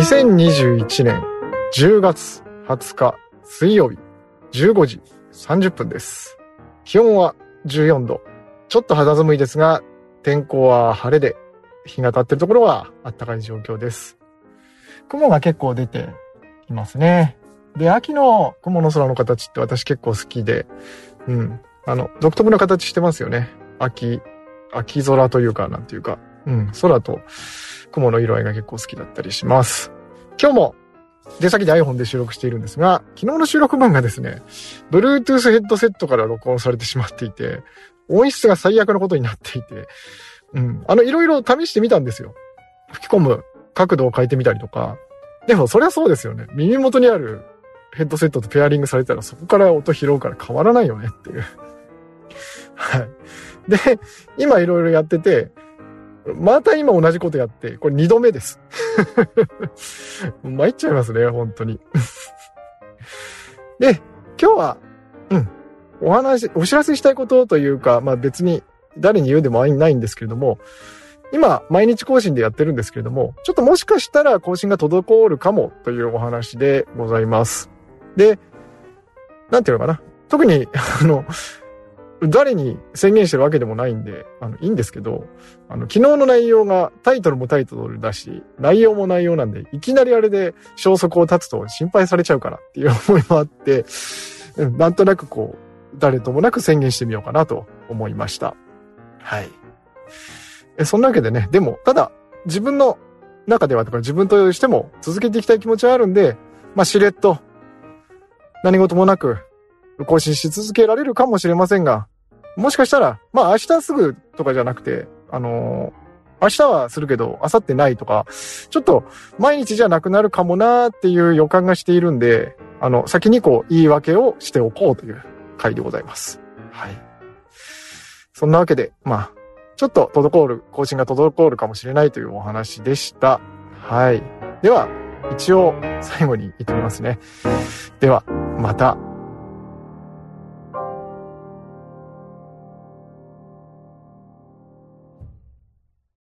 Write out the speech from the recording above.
2021年10月20日水曜日15時30分です。気温は14度。ちょっと肌寒いですが、天候は晴れで、日が当たってるところは暖かい状況です。雲が結構出ていますね。で、秋の雲の空の形って私結構好きで、うん。あの、独特な形してますよね。秋、秋空というか、なんていうか、うん。空と雲の色合いが結構好きだったりします。今日も出先で iPhone で収録しているんですが、昨日の収録分がですね、Bluetooth ヘッドセットから録音されてしまっていて、音質が最悪のことになっていて、うん。あの、いろいろ試してみたんですよ。吹き込む角度を変えてみたりとか。でも、そりゃそうですよね。耳元にあるヘッドセットとペアリングされたら、そこから音拾うから変わらないよねっていう。はい。で、今いろいろやってて、また今同じことやって、これ二度目です。参っちゃいますね、本当に。で、今日は、うん、お話、お知らせしたいことというか、まあ別に誰に言うでもないんですけれども、今、毎日更新でやってるんですけれども、ちょっともしかしたら更新が滞るかもというお話でございます。で、なんていうのかな。特に、あの、誰に宣言してるわけでもないんで、あの、いいんですけど、あの、昨日の内容がタイトルもタイトルだし、内容も内容なんで、いきなりあれで消息を絶つと心配されちゃうからっていう思いもあって、うんなんとなくこう、誰ともなく宣言してみようかなと思いました。はい。えそんなわけでね、でも、ただ、自分の中ではとか自分としても続けていきたい気持ちはあるんで、まあ、しれっと、何事もなく、更新し続けられるかもしれませんが、もしかしたら、まあ明日すぐとかじゃなくて、あのー明日はするけど、明後日ないとか、ちょっと毎日じゃなくなるかもなーっていう予感がしているんで、あの、先にこう言い訳をしておこうという回でございます。はい。そんなわけで、まあ、ちょっと滞る、更新が滞るかもしれないというお話でした。はい。では、一応最後に言ってみますね。では、また